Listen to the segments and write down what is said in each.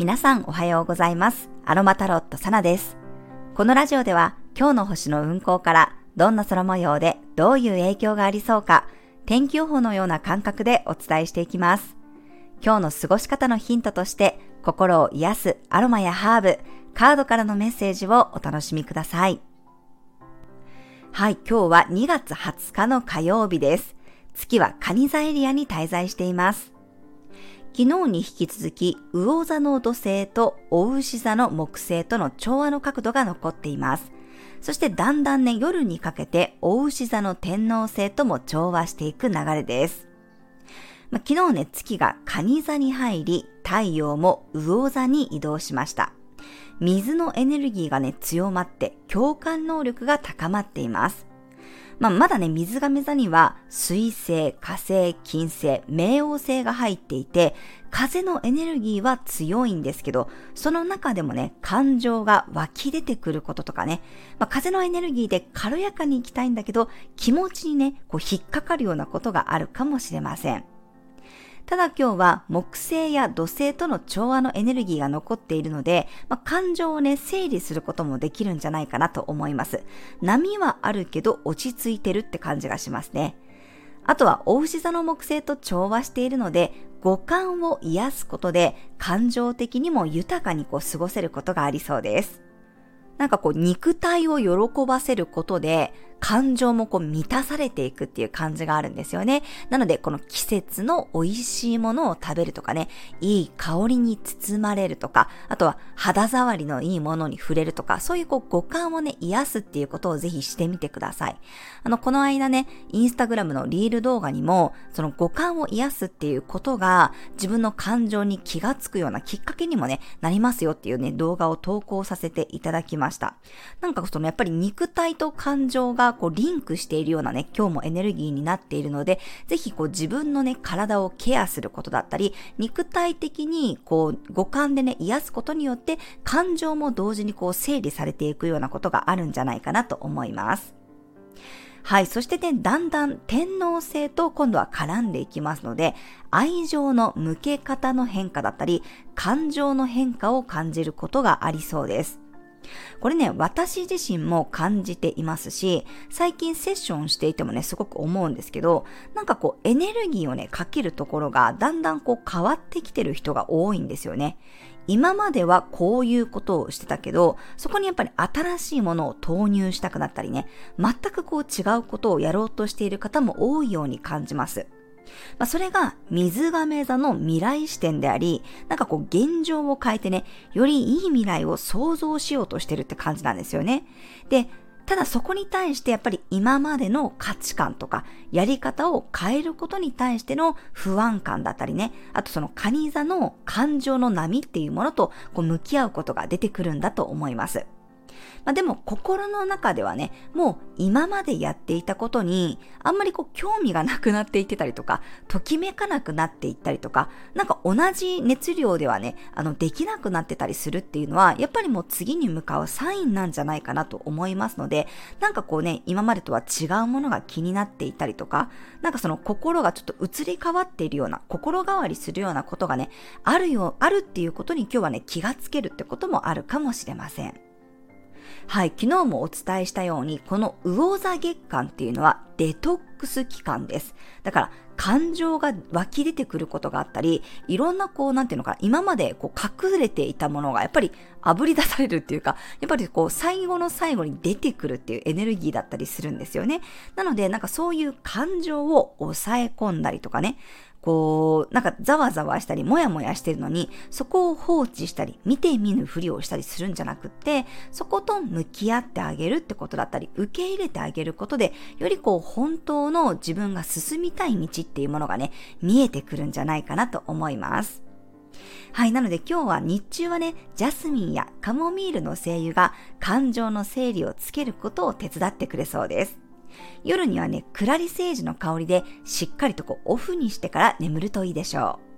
皆さんおはようございます。アロマタロットサナです。このラジオでは今日の星の運行からどんな空模様でどういう影響がありそうか天気予報のような感覚でお伝えしていきます。今日の過ごし方のヒントとして心を癒すアロマやハーブ、カードからのメッセージをお楽しみください。はい、今日は2月20日の火曜日です。月はカニ座エリアに滞在しています。昨日に引き続き、魚座の土星と大牛座の木星との調和の角度が残っています。そしてだんだんね、夜にかけて大牛座の天皇星とも調和していく流れです。まあ、昨日ね、月が蟹座に入り、太陽も魚座に移動しました。水のエネルギーがね、強まって共感能力が高まっています。まあ、まだね、水亀座には水星、火星、金星、冥王星が入っていて、風のエネルギーは強いんですけど、その中でもね、感情が湧き出てくることとかね、まあ、風のエネルギーで軽やかに行きたいんだけど、気持ちにね、こう引っかかるようなことがあるかもしれません。ただ今日は木星や土星との調和のエネルギーが残っているので、まあ、感情をね、整理することもできるんじゃないかなと思います。波はあるけど落ち着いてるって感じがしますね。あとは、大牛座の木星と調和しているので、五感を癒すことで、感情的にも豊かにこう過ごせることがありそうです。なんかこう肉体を喜ばせることで感情もこう満たされていくっていう感じがあるんですよね。なのでこの季節の美味しいものを食べるとかね、いい香りに包まれるとか、あとは肌触りのいいものに触れるとか、そういうこう五感をね、癒すっていうことをぜひしてみてください。あの、この間ね、インスタグラムのリール動画にも、その五感を癒すっていうことが自分の感情に気がつくようなきっかけにもね、なりますよっていうね、動画を投稿させていただきました。なんかそのやっぱり肉体と感情がこうリンクしているようなね、今日もエネルギーになっているので、ぜひこう自分のね、体をケアすることだったり、肉体的にこう五感でね、癒すことによって感情も同時にこう整理されていくようなことがあるんじゃないかなと思います。はい。そしてね、だんだん天皇制と今度は絡んでいきますので、愛情の向け方の変化だったり、感情の変化を感じることがありそうです。これね、私自身も感じていますし、最近セッションしていてもね、すごく思うんですけど、なんかこうエネルギーをね、かけるところがだんだんこう変わってきてる人が多いんですよね。今まではこういうことをしてたけど、そこにやっぱり新しいものを投入したくなったりね、全くこう違うことをやろうとしている方も多いように感じます。まあ、それが水亀座の未来視点であり、なんかこう現状を変えてね、よりいい未来を想像しようとしてるって感じなんですよね。で、ただそこに対してやっぱり今までの価値観とかやり方を変えることに対しての不安感だったりね、あとそのカニ座の感情の波っていうものとこう向き合うことが出てくるんだと思います。まあ、でも心の中ではね、もう今までやっていたことにあんまりこう興味がなくなっていってたりとか、ときめかなくなっていったりとか、なんか同じ熱量ではね、あのできなくなってたりするっていうのは、やっぱりもう次に向かうサインなんじゃないかなと思いますので、なんかこうね、今までとは違うものが気になっていたりとか、なんかその心がちょっと移り変わっているような、心変わりするようなことがね、あるよ、あるっていうことに今日はね、気がつけるってこともあるかもしれません。はい、昨日もお伝えしたように、この魚座月間っていうのはデトックス期間です。だから、感情が湧き出てくることがあったり、いろんなこう、なんていうのか、今までこう隠れていたものがやっぱり炙り出されるっていうか、やっぱりこう、最後の最後に出てくるっていうエネルギーだったりするんですよね。なので、なんかそういう感情を抑え込んだりとかね、こう、なんかざわざわしたり、もやもやしてるのに、そこを放置したり、見て見ぬふりをしたりするんじゃなくって、そこと向き合ってあげるってことだったり、受け入れてあげることで、よりこう、本当の自分が進みたい道っていうものがね、見えてくるんじゃないかなと思います。はい。なので今日は日中はね、ジャスミンやカモミールの精油が感情の整理をつけることを手伝ってくれそうです。夜にはね、クラリセージの香りでしっかりとこうオフにしてから眠るといいでしょう。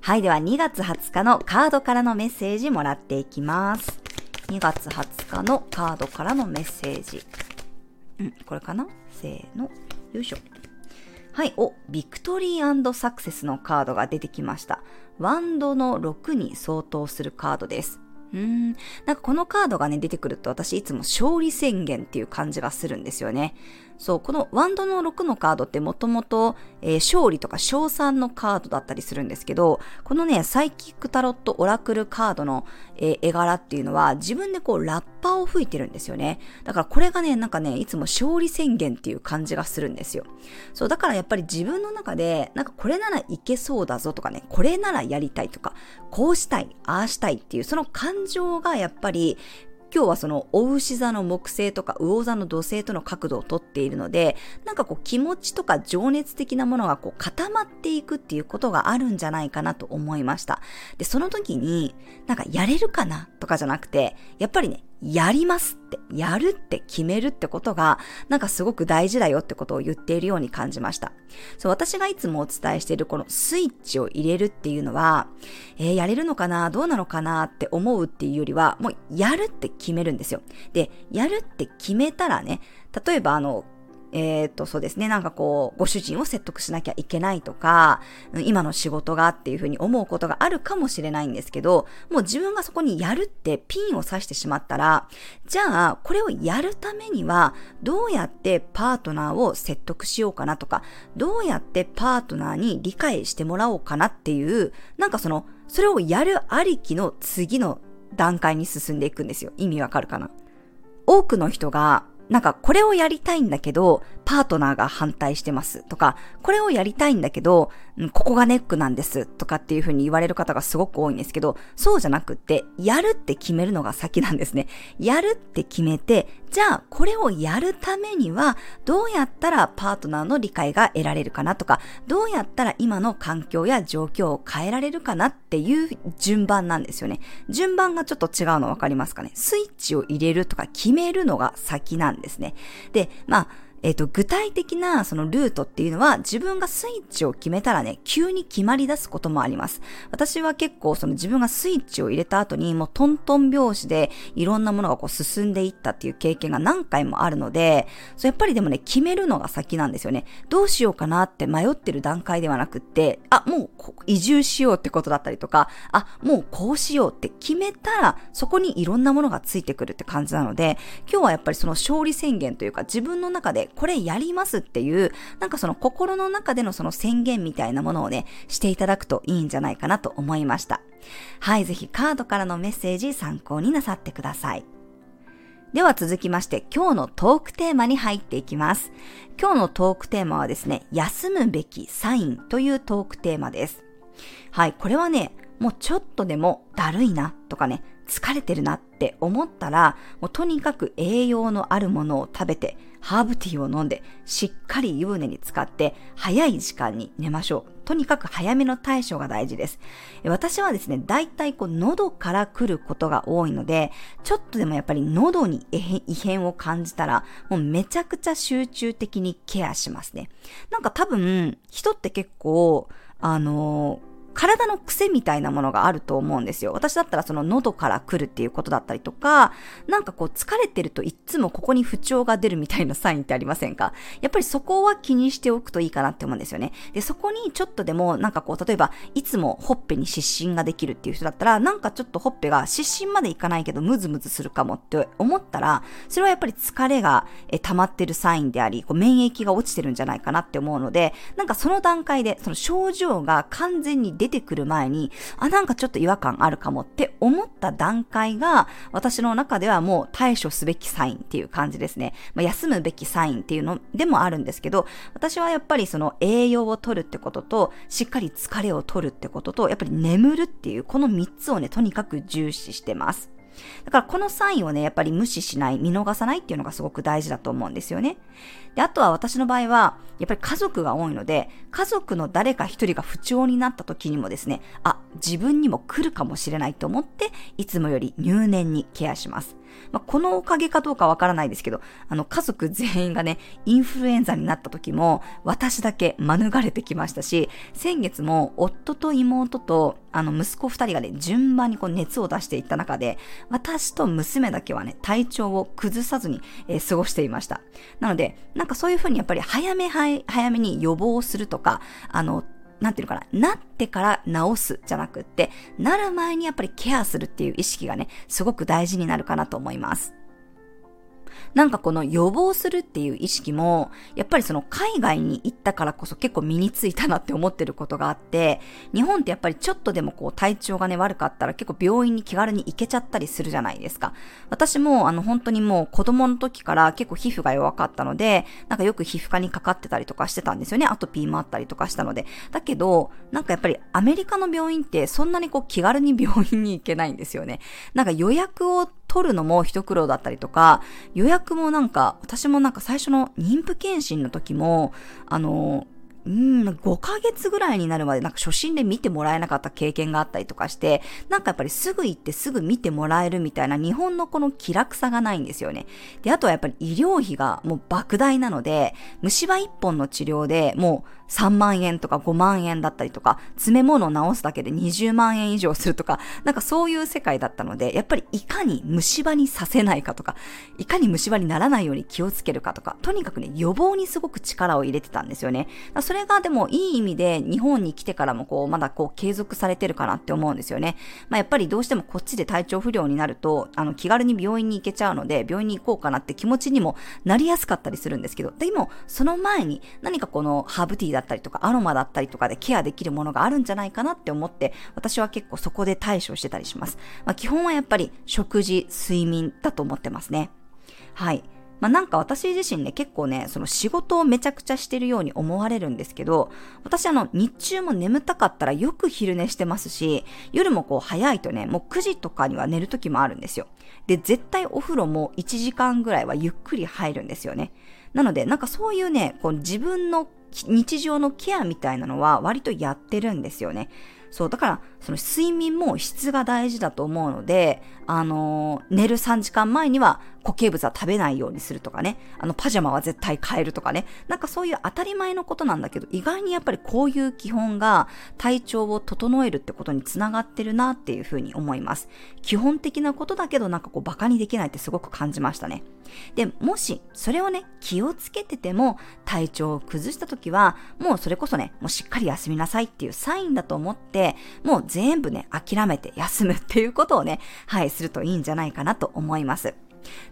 はい。では2月20日のカードからのメッセージもらっていきます。2月20日のカードからのメッセージ。うん、これかな？せーの。よいしょ。はい、お、ビクトリーサクセスのカードが出てきました。ワンドの6に相当するカードです。うん。なんかこのカードがね、出てくると私いつも勝利宣言っていう感じがするんですよね。そう、このワンドの6のカードってもともと、え勝利とか賞賛のカードだったりするんですけど、このね、サイキックタロットオラクルカードの、えー、絵柄っていうのは自分でこうラッパーを吹いてるんですよね。だからこれがね、なんかね、いつも勝利宣言っていう感じがするんですよ。そう、だからやっぱり自分の中で、なんかこれならいけそうだぞとかね、これならやりたいとか、こうしたい、ああしたいっていう、その感情がやっぱり今日はその、お牛座の木星とか魚座の土星との角度をとっているので、なんかこう気持ちとか情熱的なものがこう固まっていくっていうことがあるんじゃないかなと思いました。で、その時に、なんかやれるかなとかじゃなくて、やっぱりね、やりますって、やるって決めるってことが、なんかすごく大事だよってことを言っているように感じました。そう、私がいつもお伝えしているこのスイッチを入れるっていうのは、えー、やれるのかなどうなのかなって思うっていうよりは、もうやるって決めるんですよ。で、やるって決めたらね、例えばあの、えっ、と、そうですね、なんかこう、ご主人を説得しなきゃいけないとか、今の仕事がっていうふうに思うことがあるかもしれないんですけど、もう自分がそこにやるってピンを刺してしまったら、じゃあ、これをやるためには、どうやってパートナーを説得しようかなとか、どうやってパートナーに理解してもらおうかなっていう、なんかその、それをやるありきの次の段階に進んでいくんですよ。意味わかるかな？多くの人がなんかこれをやりたいんだけど、パートナーが反対してますとか、これをやりたいんだけど、ここがネックなんですとかっていうふうに言われる方がすごく多いんですけど、そうじゃなくって、やるって決めるのが先なんですね。やるって決めて、じゃあこれをやるためには、どうやったらパートナーの理解が得られるかなとか、どうやったら今の環境や状況を変えられるかなっていう順番なんですよね。順番がちょっと違うの分かりますかね？スイッチを入れるとか決めるのが先なんですですね。で、まあ、えっ、ー、と、具体的なそのルートっていうのは自分がスイッチを決めたらね、急に決まり出すこともあります。私は結構その自分がスイッチを入れた後にもうトントン拍子でいろんなものがこう進んでいったっていう経験が何回もあるので、そうやっぱりでもね、決めるのが先なんですよね。どうしようかなって迷ってる段階ではなくって、あ、もう移住しようってことだったりとか、あ、もうこうしようって決めたら、そこにいろんなものがついてくるって感じなので、今日はやっぱりその勝利宣言というか自分の中でこれやりますっていう、なんかその心の中でのその宣言みたいなものをね、していただくといいんじゃないかなと思いました。はい、ぜひカードからのメッセージ参考になさってください。では続きまして今日のトークテーマに入っていきます。今日のトークテーマはですね、休むべきサインというトークテーマです。はい、これはね、もうちょっとでもだるいなとかね、疲れてるなって思ったら、もうとにかく栄養のあるものを食べて、ハーブティーを飲んで、しっかり湯船に浸かって、早い時間に寝ましょう。とにかく早めの対処が大事です。私はですね、大体こう喉から来ることが多いので、ちょっとでもやっぱり喉に異変を感じたら、もうめちゃくちゃ集中的にケアしますね。なんか多分、人って結構、あのー体の癖みたいなものがあると思うんですよ。私だったらその喉から来るっていうことだったりとか、なんかこう疲れてるといっつもここに不調が出るみたいなサインってありませんか？やっぱりそこは気にしておくといいかなって思うんですよね。で、そこにちょっとでもなんかこう、例えばいつもほっぺに湿疹ができるっていう人だったら、なんかちょっとほっぺが湿疹までいかないけどムズムズするかもって思ったら、それはやっぱり疲れが溜まってるサインであり、こう免疫が落ちてるんじゃないかなって思うので、なんかその段階でその症状が完全に出てくる前に、あ、なんかちょっと違和感あるかもって思った段階が、私の中ではもう対処すべきサインっていう感じですね。まあ、休むべきサインっていうのでもあるんですけど、私はやっぱりその栄養を取るってことと、しっかり疲れを取るってことと、やっぱり眠るっていう、この3つをね、とにかく重視してます。だからこのサインをね、やっぱり無視しない、見逃さないっていうのがすごく大事だと思うんですよね。で、あとは私の場合は、やっぱり家族が多いので、家族の誰か一人が不調になった時にもですね、あ、自分にも来るかもしれないと思って、いつもより入念にケアします。まあ、このおかげかどうかわからないですけど、あの、家族全員がね、インフルエンザになった時も、私だけ免れてきましたし、先月も夫と妹と、あの、息子二人がね、順番にこう熱を出していった中で、私と娘だけはね、体調を崩さずに、えー、過ごしていました。なので、なんかそういうふうにやっぱり早め早めに予防するとか、あの、なんていうのかな、なってから治すじゃなくって、なる前にやっぱりケアするっていう意識がね、すごく大事になるかなと思います。なんかこの予防するっていう意識も、やっぱりその海外に行ったからこそ結構身についたなって思ってることがあって、日本ってやっぱりちょっとでもこう体調がね悪かったら結構病院に気軽に行けちゃったりするじゃないですか。私もあの本当にもう子供の時から結構皮膚が弱かったので、なんかよく皮膚科にかかってたりとかしてたんですよね。アトピーもあったりとかしたので。だけど、なんかやっぱりアメリカの病院ってそんなにこう気軽に病院に行けないんですよね。なんか予約を取るのも一苦労だったりとか、予約もなんか、私もなんか最初の妊婦検診の時も、あの、うん、5ヶ月ぐらいになるまでなんか初診で見てもらえなかった経験があったりとかして、なんかやっぱりすぐ行ってすぐ見てもらえるみたいな日本のこの気楽さがないんですよね。で、あとはやっぱり医療費がもう莫大なので、虫歯1本の治療でもう3万円とか5万円だったりとか、詰め物を直すだけで20万円以上するとか、なんかそういう世界だったので、やっぱりいかに虫歯にさせないかとか、いかに虫歯にならないように気をつけるかとか、とにかくね、予防にすごく力を入れてたんですよね。それがでもいい意味で日本に来てからもこう、まだこう継続されてるかなって思うんですよね。まあやっぱりどうしてもこっちで体調不良になると、あの気軽に病院に行けちゃうので、病院に行こうかなって気持ちにもなりやすかったりするんですけど、でもその前に何かこのハーブティーだったりとかアロマだったりとかでケアできるものがあるんじゃないかなって思って、私は結構そこで対処してたりします。まあ基本はやっぱり食事、睡眠だと思ってますね。はい。まあ、なんか私自身ね、結構ね、その仕事をめちゃくちゃしてるように思われるんですけど、私あの、日中も眠たかったらよく昼寝してますし、夜もこう早いとね、もう9時とかには寝る時もあるんですよ。で、絶対お風呂も1時間ぐらいはゆっくり入るんですよね。なので、なんかそういうね、こう自分の日常のケアみたいなのは割とやってるんですよね。そう、だから、その睡眠も質が大事だと思うので、あのー、寝る3時間前には固形物は食べないようにするとかね、あの、パジャマは絶対変えるとかね、なんかそういう当たり前のことなんだけど、意外にやっぱりこういう基本が体調を整えるってことにつながってるなっていうふうに思います。基本的なことだけどなんかこうバカにできないってすごく感じましたね。で、もし、それをね、気をつけてても、体調を崩した時は、もうそれこそね、もうしっかり休みなさいっていうサインだと思って、もう全部ね、諦めて休むっていうことをね、はい、するといいんじゃないかなと思います。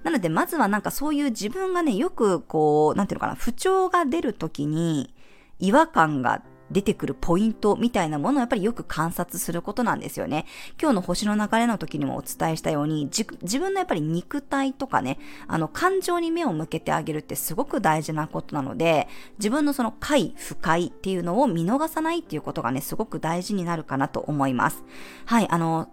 なので、まずはなんかそういう自分がね、よくこう、なんていうのかな、不調が出るときに、違和感が出てくるポイントみたいなものをやっぱりよく観察することなんですよね。今日の星の流れの時にもお伝えしたように、自分のやっぱり肉体とかね、あの感情に目を向けてあげるってすごく大事なことなので、自分のその快、不快っていうのを見逃さないっていうことがね、すごく大事になるかなと思います。はい、あの、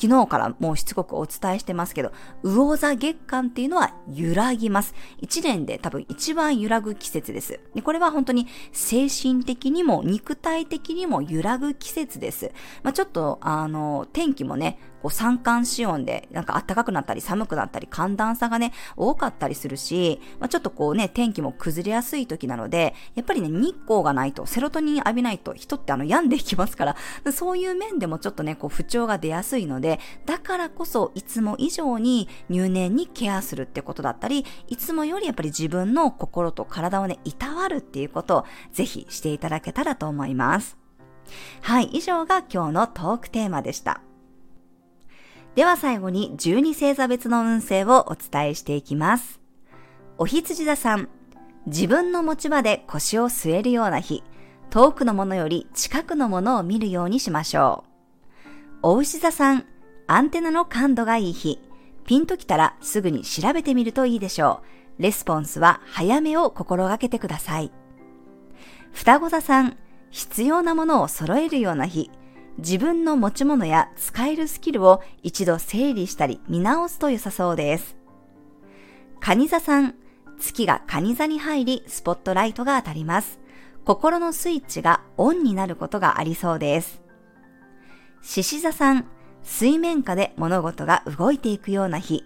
昨日からもうしつこくお伝えしてますけど、魚座月間っていうのは揺らぎます。一年で多分一番揺らぐ季節です。でこれは本当に精神的にも肉体的にも揺らぐ季節です。まあ、ちょっと、あの、天気もね、こう三寒四温で、なんか暖かくなったり寒くなったり寒暖差がね、多かったりするし、まあ、ちょっとこうね、天気も崩れやすい時なので、やっぱりね、日光がないと、セロトニン浴びないと人ってあの病んでいきますから、そういう面でもちょっとね、こう不調が出やすいのでで、だからこそいつも以上に入念にケアするってことだったり、いつもよりやっぱり自分の心と体をね、いたわるっていうことをぜひしていただけたらと思います。はい、以上が今日のトークテーマでした。では最後に12星座別の運勢をお伝えしていきます。お羊座さん、自分の持ち場で腰を据えるような日、遠くのものより近くのものを見るようにしましょう。お牛座さん、アンテナの感度がいい日、ピンときたらすぐに調べてみるといいでしょう。レスポンスは早めを心がけてください。双子座さん、必要なものを揃えるような日、自分の持ち物や使えるスキルを一度整理したり見直すと良さそうです。蟹座さん、月が蟹座に入りスポットライトが当たります。心のスイッチがオンになることがありそうです。獅子座さん、水面下で物事が動いていくような日。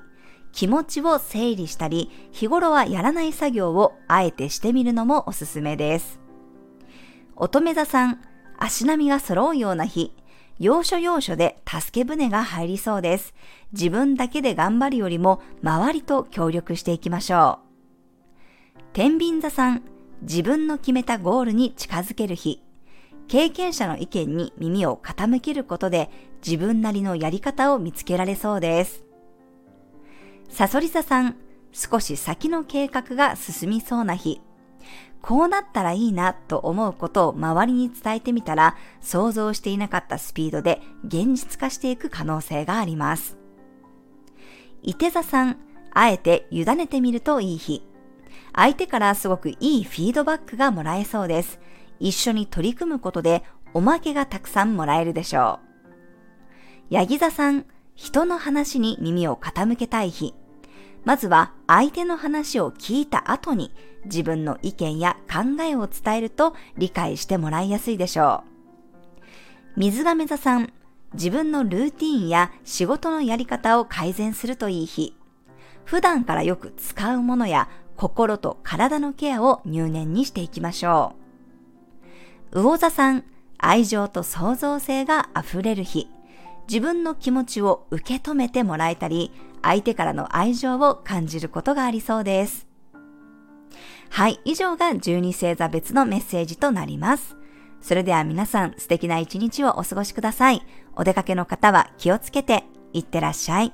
気持ちを整理したり、日頃はやらない作業をあえてしてみるのもおすすめです。乙女座さん、足並みが揃うような日。要所要所で助け舟が入りそうです。自分だけで頑張るよりも周りと協力していきましょう。天秤座さん、自分の決めたゴールに近づける日。経験者の意見に耳を傾けることで自分なりのやり方を見つけられそうです。サソリ座さん、少し先の計画が進みそうな日。こうなったらいいなと思うことを周りに伝えてみたら、想像していなかったスピードで現実化していく可能性があります。伊手座さん、あえて委ねてみるといい日。相手からすごくいいフィードバックがもらえそうです。一緒に取り組むことでおまけがたくさんもらえるでしょう。ヤギ座さん、人の話に耳を傾けたい日。まずは相手の話を聞いた後に自分の意見や考えを伝えると理解してもらいやすいでしょう。水亀座さん、自分のルーティーンや仕事のやり方を改善するといい日。普段からよく使うものや心と体のケアを入念にしていきましょう。魚座さん、愛情と創造性が溢れる日。自分の気持ちを受け止めてもらえたり、相手からの愛情を感じることがありそうです。はい、以上が12星座別のメッセージとなります。それでは皆さん素敵な一日をお過ごしください。お出かけの方は気をつけていってらっしゃい。